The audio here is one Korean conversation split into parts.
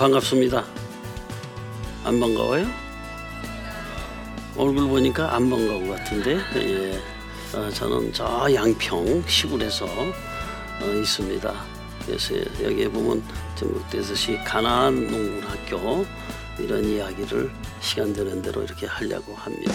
반갑습니다. 안 반가워요? 얼굴 보니까 안 반가운 것 같은데 예. 어, 저는 저 양평 시골에서 어, 있습니다. 그래서 여기에 보면 전국대서시 가나안 농군학교 이런 이야기를 시간 되는 대로 이렇게 하려고 합니다.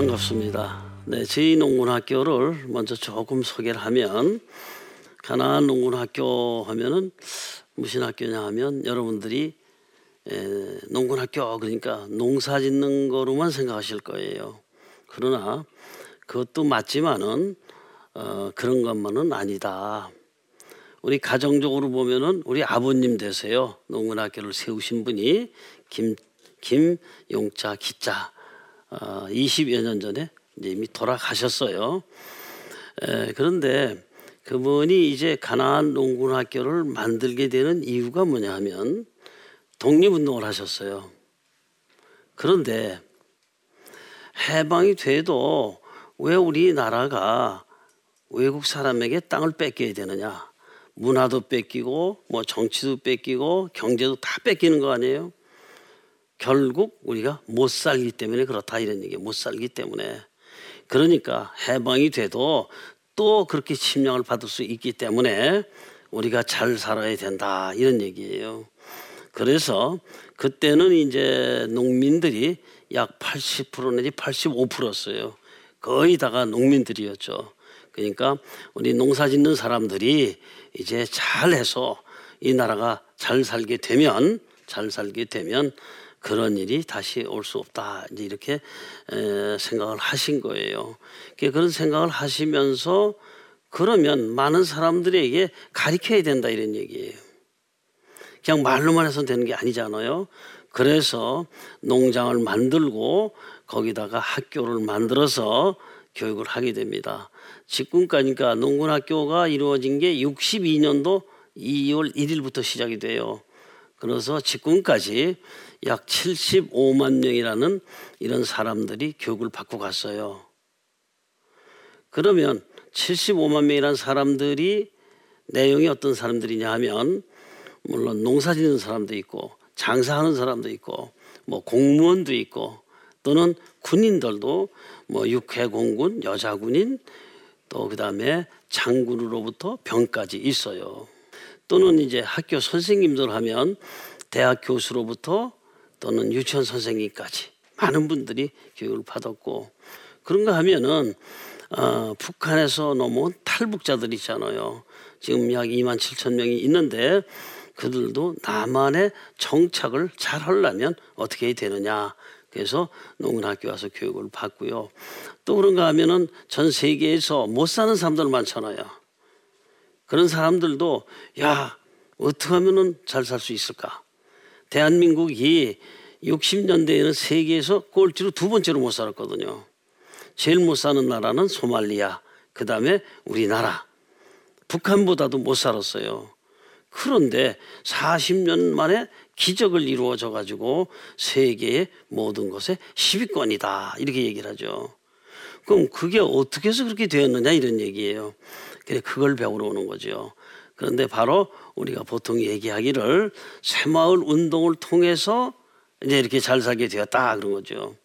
반갑습니다. 네, 저희 농군학교를 먼저 조금 소개를 하면 가나안 농군학교 하면은 무슨 학교냐 하면 여러분들이 에, 농군학교 그러니까 농사 짓는 거로만 생각하실 거예요. 그러나 그것도 맞지만은 어, 그런 것만은 아니다. 우리 가정적으로 보면은 우리 아버님 되세요. 농군학교를 세우신 분이 김 김용자 기자 어, 20여 년 전에 이미 돌아가셨어요. 에, 그런데 그분이 이제 가나안 농군 학교를 만들게 되는 이유가 뭐냐 하면 독립운동을 하셨어요. 그런데 해방이 돼도 왜 우리나라가 외국 사람에게 땅을 뺏겨야 되느냐? 문화도 뺏기고 뭐 정치도 뺏기고 경제도 다 뺏기는 거 아니에요? 결국 우리가 못 살기 때문에 그렇다 이런 얘기예요. 못 살기 때문에. 그러니까 해방이 돼도 또 그렇게 침략을 받을 수 있기 때문에 우리가 잘 살아야 된다 이런 얘기예요. 그래서 그때는 이제 농민들이 약 80% 내지 85%였어요. 거의 다가 농민들이었죠. 그러니까 우리 농사 짓는 사람들이 이제 잘해서 이 나라가 잘 살게 되면 잘 살게 되면 그런 일이 다시 올 수 없다. 이제 이렇게 생각을 하신 거예요. 그런 생각을 하시면서 그러면 많은 사람들에게 가르쳐야 된다 이런 얘기예요. 그냥 말로만 해서 되는 게 아니잖아요. 그래서 농장을 만들고 거기다가 학교를 만들어서 교육을 하게 됩니다. 직군까니까 농군학교가 이루어진 게 62년도 2월 1일부터 시작이 돼요. 그래서 직군까지 약 75만 명이라는 이런 사람들이 교육을 받고 갔어요. 그러면 75만 명이라는 사람들이 내용이 어떤 사람들이냐 하면 물론 농사 짓는 사람도 있고 장사하는 사람도 있고 뭐 공무원도 있고 또는 군인들도 뭐 육해공군, 여자군인 또 그다음에 장군으로부터 병까지 있어요. 또는 이제 학교 선생님들 하면 대학 교수로부터 또는 유치원 선생님까지 많은 분들이 교육을 받았고 그런가 하면은 어, 북한에서 넘어온 탈북자들 있잖아요. 지금 약 2만 7천 명이 있는데 그들도 남한에 정착을 잘 하려면 어떻게 해야 되느냐. 그래서 농군학교 와서 교육을 받고요. 또 그런가 하면은 전 세계에서 못 사는 사람들 많잖아요. 그런 사람들도 야 어떻게 하면은 잘 살 수 있을까? 대한민국이 60년대에는 세계에서 꼴찌로 두 번째로 못 살았거든요. 제일 못 사는 나라는 소말리아, 그 다음에 우리나라. 북한보다도 못 살았어요. 그런데 40년 만에 기적을 이루어져 가지고 세계의 모든 것에 10위권이다. 이렇게 얘기를 하죠. 그럼 그게 어떻게 해서 그렇게 되었느냐 이런 얘기예요. 그래 그걸 배우러 오는 거죠. 그런데 바로 우리가 보통 얘기하기를 새마을 운동을 통해서 이제 이렇게 잘 살게 되었다 그런 거죠.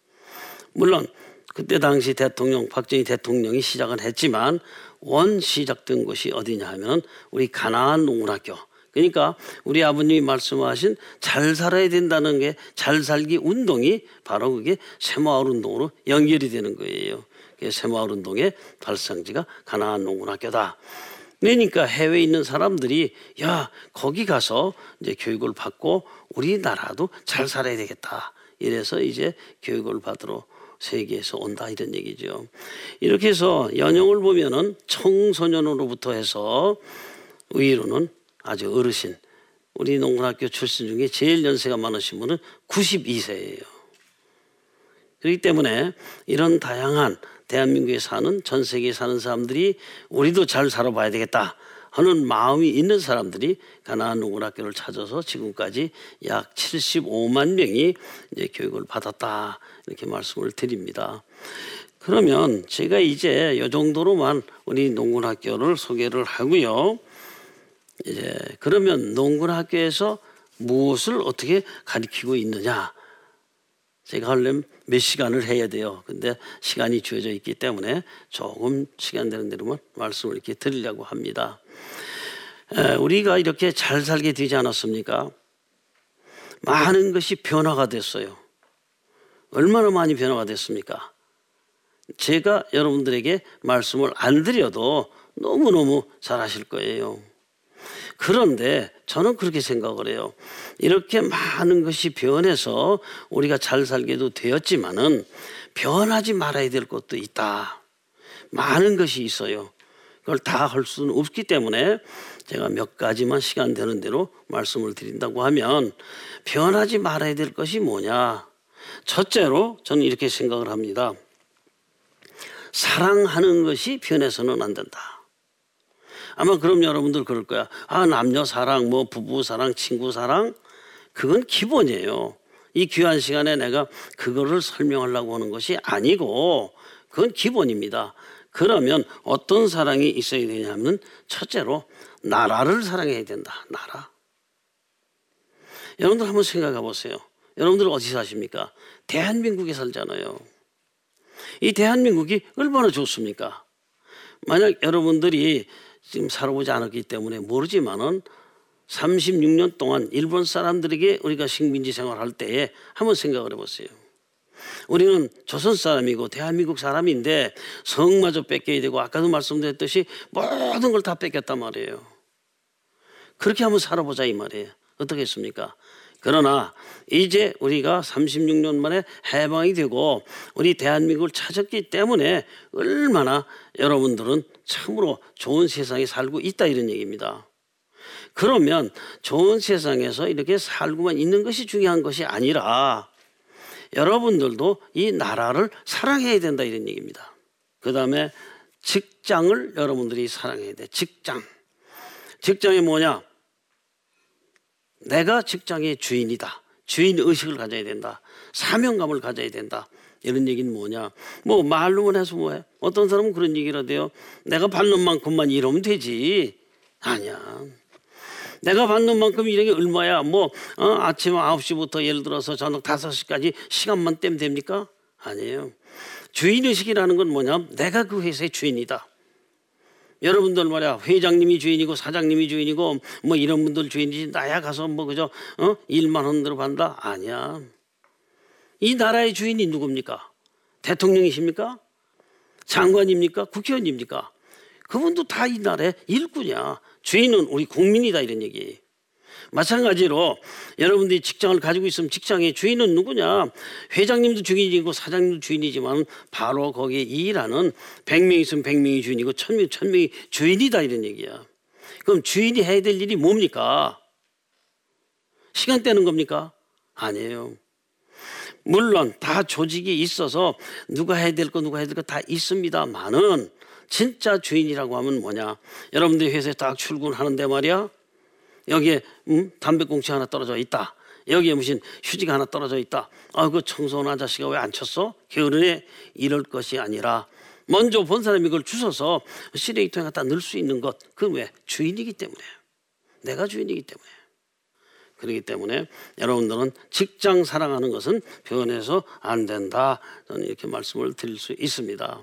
물론 그때 당시 대통령 박정희 대통령이 시작은 했지만 원 시작된 곳이 어디냐 하면 우리 가나안 농군학교. 그러니까 우리 아버님이 말씀하신 잘 살아야 된다는 게 잘 살기 운동이 바로 그게 새마을 운동으로 연결이 되는 거예요. 새마을 운동의 발상지가 가나안 농군학교다. 그러니까 해외에 있는 사람들이 야 거기 가서 이제 교육을 받고 우리나라도 잘 살아야 되겠다. 이래서 이제 교육을 받으러 세계에서 온다 이런 얘기죠. 이렇게 해서 연영을 보면은 청소년으로부터 해서 의로는 아주 어르신 우리 농군학교 출신 중에 제일 연세가 많으신 분은 92세예요. 그렇기 때문에 이런 다양한 대한민국에 사는 전 세계에 사는 사람들이 우리도 잘 살아봐야 되겠다 하는 마음이 있는 사람들이 가나안 농군학교를 찾아서 지금까지 약 75만 명이 이제 교육을 받았다 이렇게 말씀을 드립니다. 그러면 제가 이제 이 정도로만 우리 농군학교를 소개를 하고요. 이제 그러면 농군학교에서 무엇을 어떻게 가르치고 있느냐? 제가 하려면 몇 시간을 해야 돼요. 근데 시간이 주어져 있기 때문에 조금 시간 되는 대로만 말씀을 이렇게 드리려고 합니다. 우리가 이렇게 잘 살게 되지 않았습니까? 많은 것이 변화가 됐어요. 얼마나 많이 변화가 됐습니까? 제가 여러분들에게 말씀을 안 드려도 너무너무 잘 하실 거예요. 그런데 저는 그렇게 생각을 해요. 이렇게 많은 것이 변해서 우리가 잘 살게도 되었지만은 변하지 말아야 될 것도 있다. 많은 것이 있어요. 그걸 다 할 수는 없기 때문에 제가 몇 가지만 시간 되는 대로 말씀을 드린다고 하면 변하지 말아야 될 것이 뭐냐. 첫째로 저는 이렇게 생각을 합니다. 사랑하는 것이 변해서는 안 된다. 아마 그럼 여러분들 그럴 거야. 아, 남녀 사랑, 뭐 부부 사랑, 친구 사랑. 그건 기본이에요. 이 귀한 시간에 내가 그거를 설명하려고 하는 것이 아니고 그건 기본입니다. 그러면 어떤 사랑이 있어야 되냐면 첫째로 나라를 사랑해야 된다. 나라. 여러분들 한번 생각해 보세요. 여러분들 어디 사십니까? 대한민국에 살잖아요. 이 대한민국이 얼마나 좋습니까? 만약 여러분들이 지금 살아보지 않았기 때문에 모르지만은 36년 동안 일본 사람들에게 우리가 식민지 생활할 때에 한번 생각을 해보세요. 우리는 조선 사람이고 대한민국 사람인데 성마저 뺏겨야 되고 아까도 말씀드렸듯이 모든 걸 다 뺏겼단 말이에요. 그렇게 한번 살아보자 이 말이에요. 어떻겠습니까? 그러나 이제 우리가 36년 만에 해방이 되고 우리 대한민국을 찾았기 때문에 얼마나 여러분들은 참으로 좋은 세상에 살고 있다 이런 얘기입니다. 그러면 좋은 세상에서 이렇게 살고만 있는 것이 중요한 것이 아니라 여러분들도 이 나라를 사랑해야 된다 이런 얘기입니다. 그 다음에 직장을 여러분들이 사랑해야 돼. 직장. 직장이 뭐냐? 내가 직장의 주인이다. 주인 의식을 가져야 된다. 사명감을 가져야 된다. 이런 얘기는 뭐냐? 뭐 말로만 해서 뭐해? 어떤 사람은 그런 얘기를 하대요. 내가 받는 만큼만 일하면 되지. 아니야. 내가 받는 만큼 일하는 게 얼마야? 뭐 어, 아침 9시부터 예를 들어서 저녁 5시까지 시간만 떼면 됩니까? 아니에요. 주인 의식이라는 건 뭐냐? 내가 그 회사의 주인이다. 여러분들 말이야 회장님이 주인이고 사장님이 주인이고 뭐 이런 분들 주인이지 나야 가서 뭐 그저 어? 일만 흔들어 반다? 아니야. 이 나라의 주인이 누굽니까? 대통령이십니까? 장관입니까? 국회의원입니까? 그분도 다 이 나라의 일꾼이야. 주인은 우리 국민이다 이런 얘기 마찬가지로 여러분들이 직장을 가지고 있으면 직장의 주인은 누구냐? 회장님도 주인이고 사장님도 주인이지만 바로 거기에 일하는 100명 있으면 100명이 주인이고 1000명, 1000명이 주인이다 이런 얘기야. 그럼 주인이 해야 될 일이 뭡니까? 시간 떼는 겁니까? 아니에요. 물론 다 조직이 있어서 누가 해야 될 거 누가 해야 될 거 다 있습니다만은 진짜 주인이라고 하면 뭐냐? 여러분들이 회사에 딱 출근하는데 말이야. 여기에 음? 담배꽁초 하나 떨어져 있다. 여기에 무슨 휴지가 하나 떨어져 있다. 아, 그 청소한 아저씨가 왜 안 쳤어? 게으르네. 이럴 것이 아니라 먼저 본 사람이 이걸 주워서 쓰레기통에 갖다 넣을 수 있는 것. 그 왜? 주인이기 때문에. 내가 주인이기 때문에. 그렇기 때문에 여러분들은 직장 사랑하는 것은 변해서 안 된다. 저는 이렇게 말씀을 드릴 수 있습니다.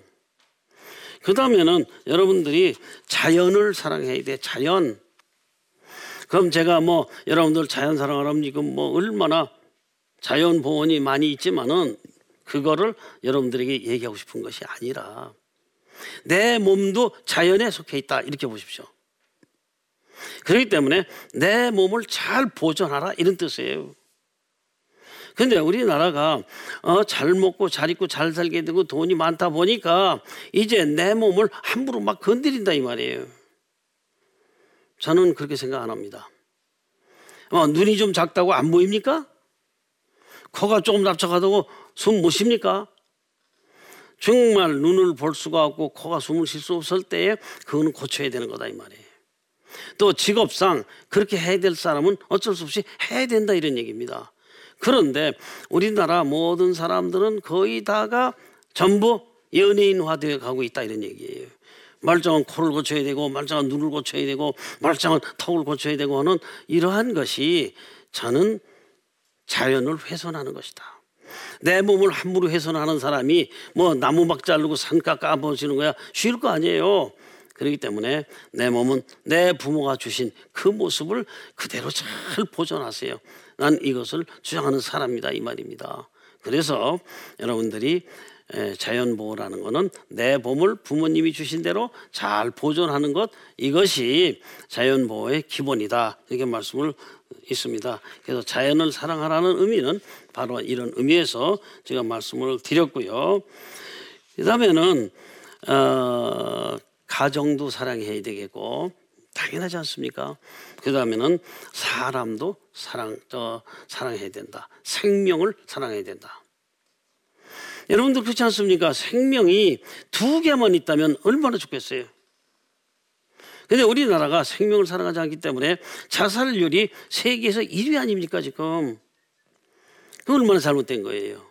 그 다음에는 여러분들이 자연을 사랑해야 돼. 자연. 그럼 제가 뭐 여러분들 자연 사랑하라면 이건 뭐 얼마나 자연 보원이 많이 있지만은 그거를 여러분들에게 얘기하고 싶은 것이 아니라 내 몸도 자연에 속해 있다 이렇게 보십시오. 그렇기 때문에 내 몸을 잘 보존하라 이런 뜻이에요. 근데 우리나라가 어, 잘 먹고 잘 입고 잘 살게 되고 돈이 많다 보니까 이제 내 몸을 함부로 막 건드린다 이 말이에요. 저는 그렇게 생각 안 합니다. 어, 눈이 좀 작다고 안 보입니까? 코가 조금 납작하다고 숨 못 쉽니까? 정말 눈을 볼 수가 없고 코가 숨을 쉴 수 없을 때에 그거는 고쳐야 되는 거다 이 말이에요. 또 직업상 그렇게 해야 될 사람은 어쩔 수 없이 해야 된다 이런 얘기입니다. 그런데 우리나라 모든 사람들은 거의 다가 전부 연예인화 되어 가고 있다 이런 얘기예요. 말짱한 코를 고쳐야 되고 말짱한 눈을 고쳐야 되고 말짱한 턱을 고쳐야 되고 하는 이러한 것이 저는 자연을 훼손하는 것이다. 내 몸을 함부로 훼손하는 사람이 뭐 나무 막 자르고 산가 까보시는 거야 쉬울 거 아니에요. 그렇기 때문에 내 몸은 내 부모가 주신 그 모습을 그대로 잘 보존하세요. 난 이것을 주장하는 사람이다 이 말입니다. 그래서 여러분들이 자연 보호라는 것은 내 몸을 부모님이 주신 대로 잘 보존하는 것 이것이 자연 보호의 기본이다 이렇게 말씀을 있습니다. 그래서 자연을 사랑하라는 의미는 바로 이런 의미에서 제가 말씀을 드렸고요. 그다음에는 어, 가정도 사랑해야 되겠고 당연하지 않습니까? 그 다음에는 사람도 사랑, 저, 사랑해야 된다. 생명을 사랑해야 된다. 여러분들 그렇지 않습니까? 생명이 두 개만 있다면 얼마나 좋겠어요. 근데 우리나라가 생명을 사랑하지 않기 때문에 자살률이 세계에서 1위 아닙니까, 지금? 그 얼마나 잘못된 거예요.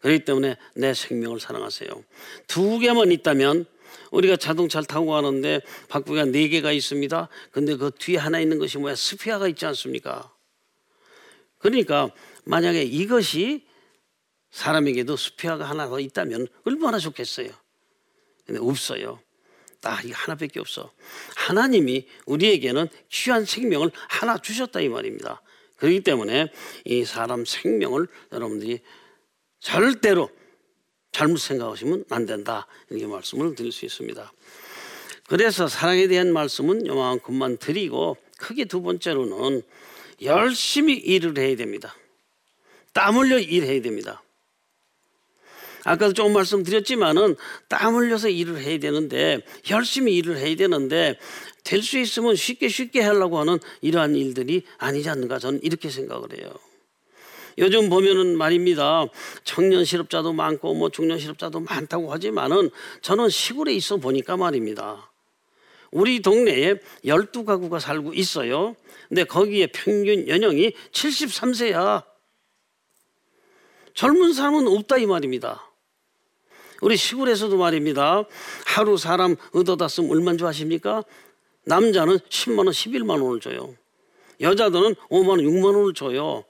그렇기 때문에 내 생명을 사랑하세요. 두 개만 있다면 우리가 자동차를 타고 가는데 바퀴가 네 개가 있습니다. 근데 그 뒤에 하나 있는 것이 뭐야? 스피어가 있지 않습니까? 그러니까 만약에 이것이 사람에게도 스피어가 하나 더 있다면 얼마나 좋겠어요. 근데 없어요. 딱이 하나밖에 없어. 하나님이 우리에게는 귀한 생명을 하나 주셨다 이 말입니다. 그렇기 때문에 이 사람 생명을 여러분들이 절대로 잘못 생각하시면 안 된다. 이렇게 말씀을 드릴 수 있습니다. 그래서 사랑에 대한 말씀은 요만큼만 드리고 크게 두 번째로는 열심히 일을 해야 됩니다. 땀 흘려 일해야 됩니다. 아까도 조금 말씀드렸지만은 땀 흘려서 일을 해야 되는데 열심히 일을 해야 되는데 될 수 있으면 쉽게 쉽게 하려고 하는 이러한 일들이 아니지 않는가 저는 이렇게 생각을 해요. 요즘 보면은 말입니다. 청년 실업자도 많고 뭐 중년 실업자도 많다고 하지만은 저는 시골에 있어 보니까 말입니다. 우리 동네에 12가구가 살고 있어요. 근데 거기에 평균 연령이 73세야. 젊은 사람은 없다 이 말입니다. 우리 시골에서도 말입니다. 하루 사람 얻어다 쓰면 얼마나 좋아하십니까? 남자는 10만 원, 11만 원을 줘요. 여자들은 5만 원, 6만 원을 줘요.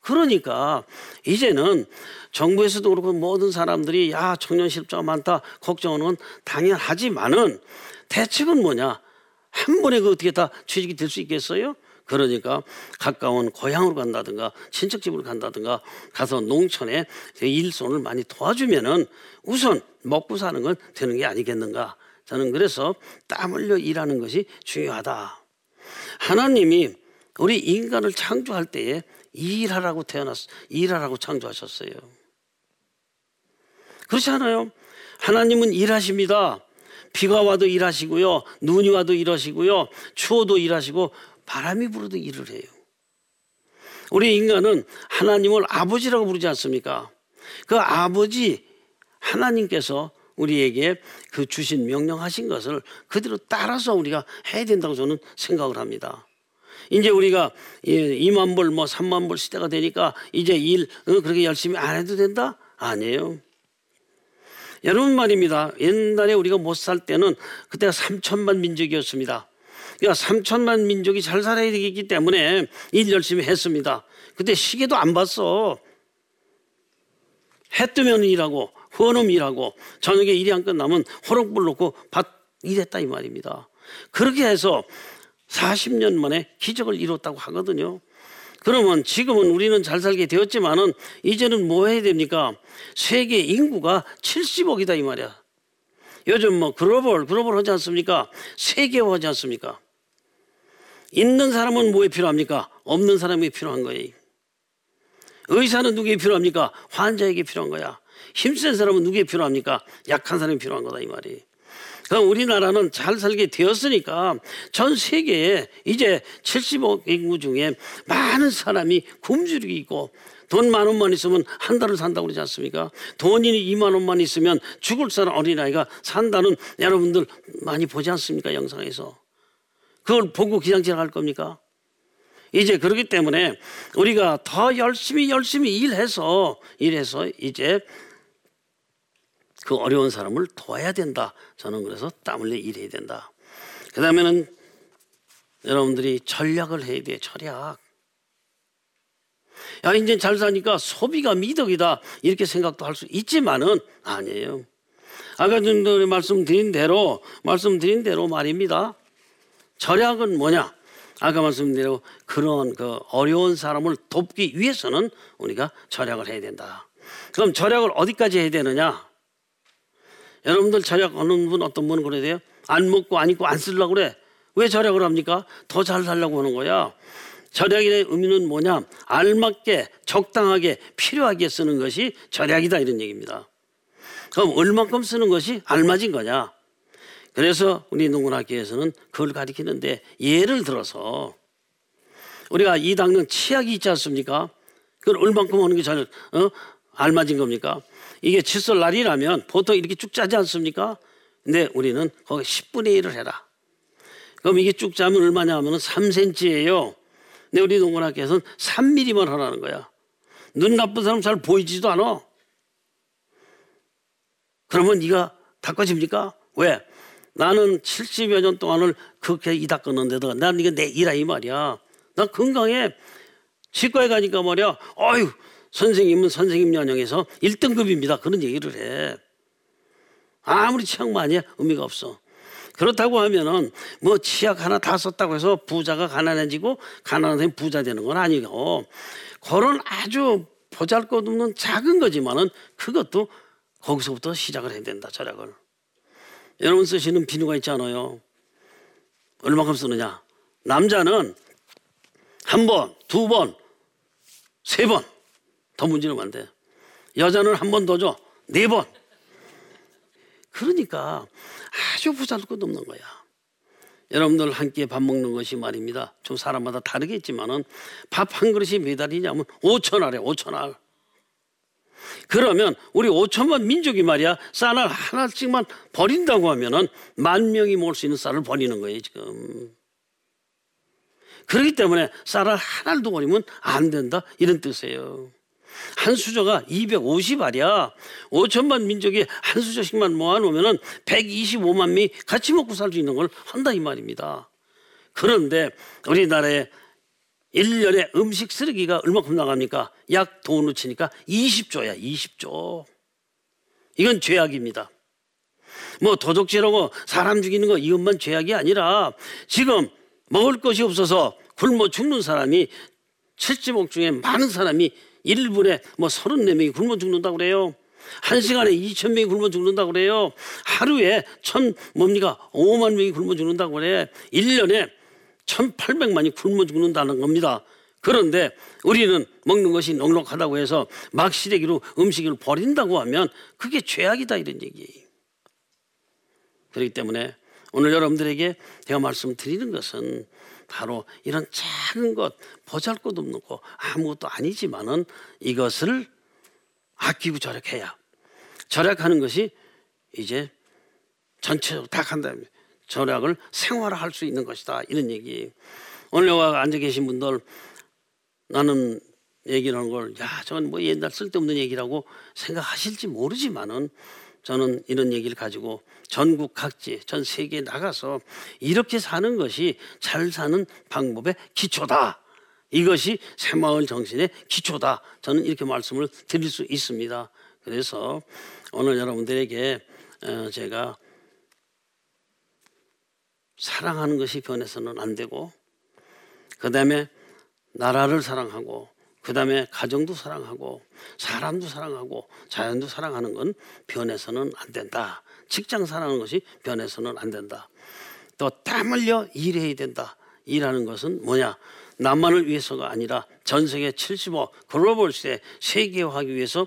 그러니까 이제는 정부에서도 그렇고 모든 사람들이 야 청년 실업자가 많다 걱정은 당연하지만은 대책은 뭐냐 한 번에 그 어떻게 다 취직이 될 수 있겠어요? 그러니까 가까운 고향으로 간다든가 친척집으로 간다든가 가서 농촌에 일손을 많이 도와주면은 우선 먹고 사는 건 되는 게 아니겠는가 저는 그래서 땀 흘려 일하는 것이 중요하다 하나님이 우리 인간을 창조할 때에 일하라고 태어났, 일하라고 창조하셨어요. 그렇지 않아요? 하나님은 일하십니다. 비가 와도 일하시고요. 눈이 와도 일하시고요. 추워도 일하시고 바람이 불어도 일을 해요. 우리 인간은 하나님을 아버지라고 부르지 않습니까? 그 아버지 하나님께서 우리에게 그 주신 명령하신 것을 그대로 따라서 우리가 해야 된다고 저는 생각을 합니다. 이제 우리가 2만 불, 뭐 3만 불 시대가 되니까 이제 일 어, 그렇게 열심히 안 해도 된다? 아니에요. 여러분 말입니다. 옛날에 우리가 못 살 때는 그때가 3천만 민족이었습니다. 그러니까 3천만 민족이 잘 살아야 되기 때문에 일 열심히 했습니다. 그때 시계도 안 봤어. 해 뜨면 일하고 헌음 일하고 저녁에 일이 안 끝나면 호롱불 놓고 밭 일했다 이 말입니다. 그렇게 해서 40년 만에 기적을 이뤘다고 하거든요. 그러면 지금은 우리는 잘 살게 되었지만은 이제는 뭐 해야 됩니까? 세계 인구가 70억이다 이 말이야. 요즘 뭐 글로벌 글로벌 하지 않습니까? 세계화 하지 않습니까? 있는 사람은 뭐에 필요합니까? 없는 사람이 필요한 거예요. 의사는 누구에 필요합니까? 환자에게 필요한 거야. 힘센 사람은 누구에 필요합니까? 약한 사람이 필요한 거다 이 말이. 그럼 우리나라는 잘 살게 되었으니까 전 세계에 이제 70억 인구 중에 많은 사람이 굶주리고 있고 돈 만 원만 있으면 한 달을 산다고 그러지 않습니까? 돈이 2만 원만 있으면 죽을 사람 어린아이가 산다는 여러분들 많이 보지 않습니까? 영상에서. 그걸 보고 그냥 지나갈 겁니까? 이제 그렇기 때문에 우리가 더 열심히 열심히 일해서 일해서 이제 그 어려운 사람을 도와야 된다. 저는 그래서 땀 흘려 일해야 된다. 그 다음에는 여러분들이 전략을 해야 돼, 전략. 야, 이제 잘 사니까 소비가 미덕이다. 이렇게 생각도 할 수 있지만은 아니에요. 아까 전에 말씀드린 대로, 말씀드린 대로 말입니다. 절약은 뭐냐? 아까 말씀드린 대로 그런 그 어려운 사람을 돕기 위해서는 우리가 절약을 해야 된다. 그럼 절약을 어디까지 해야 되느냐? 여러분들 절약 하는 분 어떤 분은 그래야 돼요? 안 먹고 안 입고 안 쓰려고 그래. 왜 절약을 합니까? 더 잘 살려고 하는 거야. 절약의 의미는 뭐냐? 알맞게 적당하게 필요하게 쓰는 것이 절약이다 이런 얘기입니다. 그럼 얼만큼 쓰는 것이 알맞은 거냐? 그래서 우리 농군학교에서는 그걸 가리키는데 예를 들어서 우리가 이 당근 치약이 있지 않습니까? 그걸 얼만큼 하는 게 잘, 어? 알맞은 겁니까? 이게 칫솔 날이라면 보통 이렇게 쭉 짜지 않습니까? 근데 우리는 거기 10분의 1을 해라. 그럼 이게 쭉 짜면 얼마냐 하면 3cm예요. 근데 우리 농군학교에서는 3mm만 하라는 거야. 눈 나쁜 사람 잘 보이지도 않아. 그러면 네가 닦아집니까? 왜? 나는 70여 년 동안을 그렇게 이 닦았는데도 난 이게 내 일이야 이 말이야. 나 건강해. 치과에 가니까 말이야. 어휴 선생님은 선생님 연령에서 1등급입니다. 그런 얘기를 해. 아무리 치약 많이 해 의미가 없어. 그렇다고 하면은 뭐 치약 하나 다 썼다고 해서 부자가 가난해지고 가난한 사람이 부자 되는 건 아니고 그런 아주 보잘것없는 작은 거지만은 그것도 거기서부터 시작을 해야 된다 절약을. 여러분 쓰시는 비누가 있잖아요. 얼마큼 쓰느냐? 남자는 한 번, 두 번, 세 번. 더 문지르면 안 돼. 여자는 한 번 더 줘. 네 번. 그러니까 아주 부잘것 없는 거야. 여러분들 함께 밥 먹는 것이 말입니다. 좀 사람마다 다르겠지만은 밥 한 그릇이 몇 알이냐면 5천 알에 5천 알. 그러면 우리 5천만 민족이 말이야 쌀을 하나씩만 버린다고 하면은 만 명이 먹을 수 있는 쌀을 버리는 거예요 지금. 그렇기 때문에 쌀을 하나도 버리면 안 된다 이런 뜻이에요. 한 수저가 250알이야. 5천만 민족이 한 수저씩만 모아놓으면 125만 명이 같이 먹고 살 수 있는 걸 한다 이 말입니다. 그런데 우리나라에 1년에 음식 쓰레기가 얼마큼 나갑니까? 약 돈을 치니까 20조야 20조. 이건 죄악입니다. 뭐 도둑질하고 사람 죽이는 거 이것만 죄악이 아니라 지금 먹을 것이 없어서 굶어 죽는 사람이 7지목 중에 많은 사람이 1분에 뭐 34명이 굶어 죽는다고 그래요. 한 시간에 2천 명이 굶어 죽는다고 그래요. 하루에 천 뭡니까? 5만 명이 굶어 죽는다고 그래. 1년에 1,800만이 굶어 죽는다는 겁니다. 그런데 우리는 먹는 것이 넉넉하다고 해서 막 시래기로 음식을 버린다고 하면 그게 죄악이다 이런 얘기. 그렇기 때문에 오늘 여러분들에게 제가 말씀드리는 것은 바로 이런 작은 것, 보잘것 없는 거 아무것도 아니지만은 이것을 아끼고 절약해야 절약하는 것이 이제 전체적으로 다 한다면 절약을 생활화할 수 있는 것이다 이런 얘기. 오늘 여기 앉아 계신 분들 나는 얘기를 하는 걸, 야, 저건 뭐 옛날 쓸데없는 얘기라고 생각하실지 모르지만은 저는 이런 얘기를 가지고 전국 각지, 전 세계에 나가서 이렇게 사는 것이 잘 사는 방법의 기초다. 이것이 새마을 정신의 기초다. 저는 이렇게 말씀을 드릴 수 있습니다. 그래서 오늘 여러분들에게 어, 제가 사랑하는 것이 변해서는 안 되고, 그 다음에 나라를 사랑하고, 그 다음에 가정도 사랑하고, 사람도 사랑하고, 자연도 사랑하는 건 변해서는 안 된다. 직장 사랑하는 것이 변해서는 안 된다. 또 땀 흘려 일해야 된다. 일하는 것은 뭐냐? 남만을 위해서가 아니라 전 세계 75 글로벌 시대 세계화하기 위해서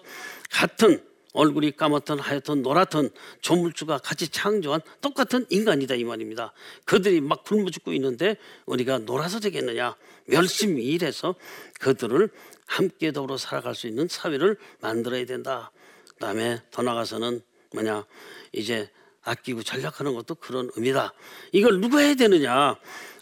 같은 얼굴이 까맣든 하얗든 노랗든 조물주가 같이 창조한 똑같은 인간이다 이 말입니다. 그들이 막 굶어 죽고 있는데 우리가 놀아서 되겠느냐? 열심히 일해서 그들을 함께 더불어 살아갈 수 있는 사회를 만들어야 된다. 그다음에 더 나가서는 뭐냐 이제 아끼고 전략하는 것도 그런 의미다. 이걸 누가 해야 되느냐?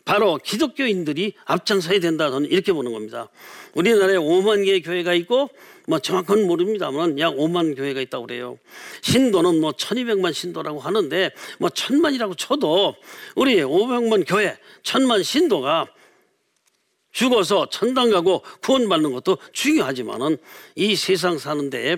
바로 기독교인들이 앞장서야 된다. 저는 이렇게 보는 겁니다. 우리나라에 5만 개의 교회가 있고 뭐 정확한 모릅니다만 약 5만 교회가 있다고 그래요. 신도는 뭐 1200만 신도라고 하는데 뭐 천만이라고 쳐도 우리 500만 교회, 천만 신도가 죽어서 천당 가고 구원받는 것도 중요하지만은 이 세상 사는 데에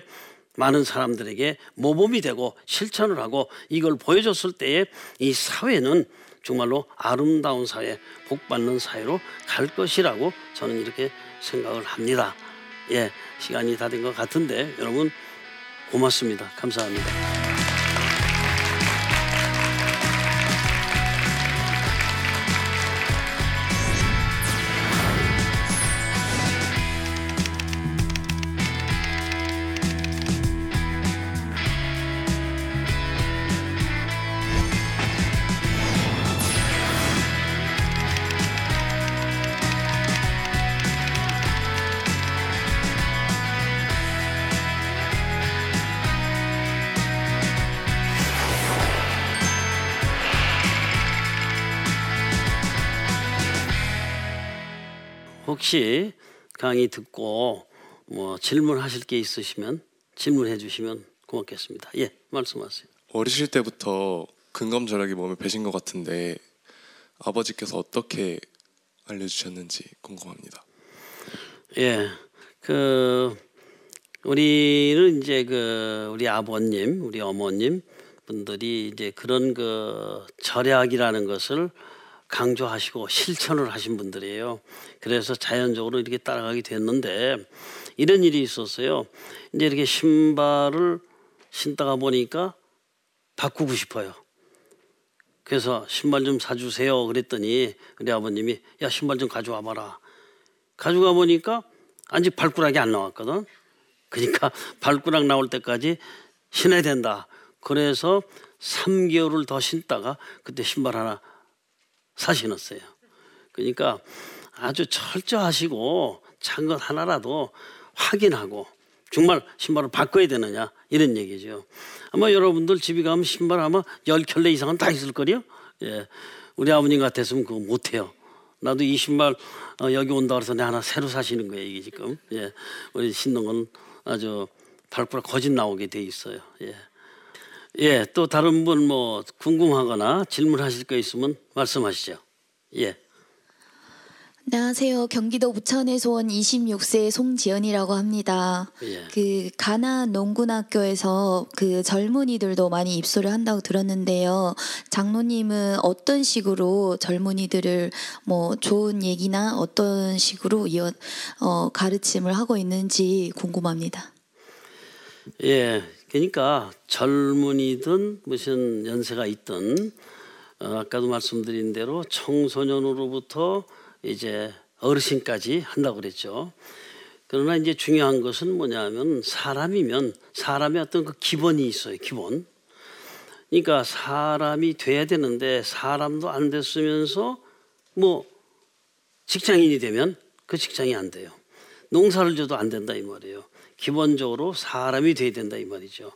많은 사람들에게 모범이 되고 실천을 하고 이걸 보여줬을 때에 이 사회는 정말로 아름다운 사회, 복받는 사회로 갈 것이라고 저는 이렇게 생각을 합니다. 예, 시간이 다 된 것 같은데 여러분 고맙습니다. 감사합니다. 혹시 강의 듣고 뭐 질문하실 게 있으시면 질문해 주시면 고맙겠습니다. 예, 말씀하세요. 어리실 때부터 근검절약이 몸에 배신 것 같은데 아버지께서 어떻게 알려주셨는지 궁금합니다. 예, 그 우리는 이제 그 우리 아버님, 우리 어머님 분들이 이제 그런 그 절약이라는 것을 강조하시고 실천을 하신 분들이에요. 그래서 자연적으로 이렇게 따라가게 됐는데 이런 일이 있었어요. 이제 이렇게 신발을 신다가 보니까 바꾸고 싶어요. 그래서 신발 좀 사주세요. 그랬더니 우리 아버님이 야 신발 좀 가져와 봐라. 가져가 보니까 아직 발가락이 안 나왔거든. 그러니까 발가락 나올 때까지 신어야 된다. 그래서 3개월을 더 신다가 그때 신발 하나 사신었어요. 그러니까 아주 철저하시고 작은 것 하나라도 확인하고 정말 신발을 바꿔야 되느냐 이런 얘기죠. 아마 여러분들 집에 가면 신발 아마 열 켤레 이상은 다 있을 거요. 예, 우리 아버님 같았으면 그거 못 해요. 나도 이 신발 어, 여기 온다 그래서 내 하나 새로 사시는 거예요 이게 지금. 예, 우리 건 아주 발가락 거짓 나오게 돼 있어요. 예. 예, 또 다른 분 뭐 궁금하거나 질문하실 거 있으면 말씀하시죠. 예. 안녕하세요. 경기도 부천에서 온 26세 송지연이라고 합니다. 예. 그 가나 농군학교에서 그 젊은이들도 많이 입소를 한다고 들었는데요. 장로님은 어떤 식으로 젊은이들을 뭐 좋은 얘기나 어떤 식으로 이어 어, 가르침을 하고 있는지 궁금합니다. 예. 그러니까 젊은이든 무슨 연세가 있든 어, 아까도 말씀드린 대로 청소년으로부터 이제 어르신까지 한다고 그랬죠. 그러나 이제 중요한 것은 뭐냐면 사람이면 사람의 어떤 그 기본이 있어요. 기본. 그러니까 사람이 돼야 되는데 사람도 안 됐으면서 뭐 직장인이 되면 그 직장이 안 돼요. 농사를 줘도 안 된다 이 말이에요. 기본적으로 사람이 돼야 된다 이 말이죠.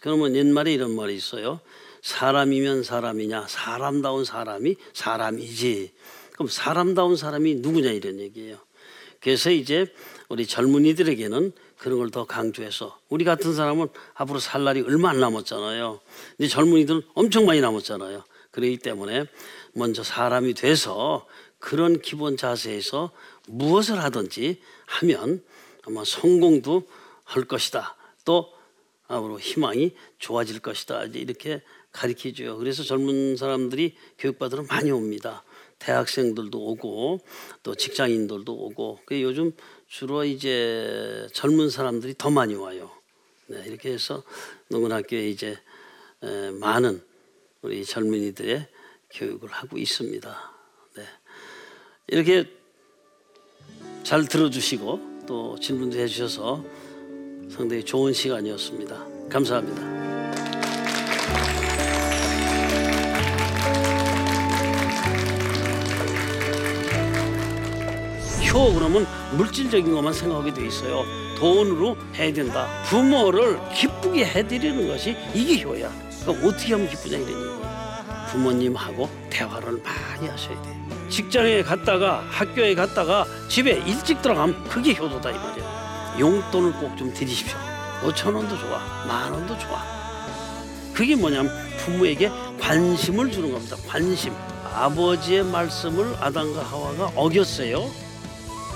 그러면 옛말에 이런 말이 있어요. 사람이면 사람이냐? 사람다운 사람이 사람이지. 그럼 사람다운 사람이 누구냐 이런 얘기예요. 그래서 이제 우리 젊은이들에게는 그런 걸 더 강조해서 우리 같은 사람은 앞으로 살 날이 얼마 안 남았잖아요. 근데 젊은이들은 엄청 많이 남았잖아요. 그렇기 때문에 먼저 사람이 돼서 그런 기본 자세에서 무엇을 하든지 하면 아마 성공도 할 것이다. 또 앞으로 희망이 좋아질 것이다. 이렇게 가르치죠. 그래서 젊은 사람들이 교육받으러 많이 옵니다. 대학생들도 오고 또 직장인들도 오고. 그 요즘 주로 이제 젊은 사람들이 더 많이 와요. 네, 이렇게 해서 농군학교에 이제 많은 우리 젊은이들의 교육을 하고 있습니다. 네. 이렇게 잘 들어주시고 또 질문도 해주셔서 상당히 좋은 시간이었습니다. 감사합니다. 효 그러면 물질적인 것만 생각하게 돼 있어요. 돈으로 해야 된다. 부모를 기쁘게 해드리는 것이 이게 효야. 그럼 어떻게 하면 기쁘냐 이런 얘기. 부모님하고 대화를 많이 하셔야 돼. 직장에 갔다가 학교에 갔다가 집에 일찍 들어가면 그게 효도다 이 말이야. 용돈을 꼭 좀 드리십시오. 5천 원도 좋아, 만 원도 좋아. 그게 뭐냐면 부모에게 관심을 주는 겁니다. 관심. 아버지의 말씀을 아담과 하와가 어겼어요.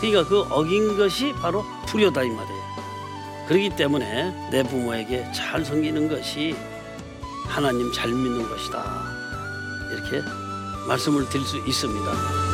그러니까 그 어긴 것이 바로 불효다 이 말이에요. 그렇기 때문에 내 부모에게 잘 섬기는 것이 하나님 잘 믿는 것이다. 이렇게 말씀을 드릴 수 있습니다.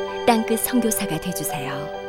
땅끝 선교사가 되주세요.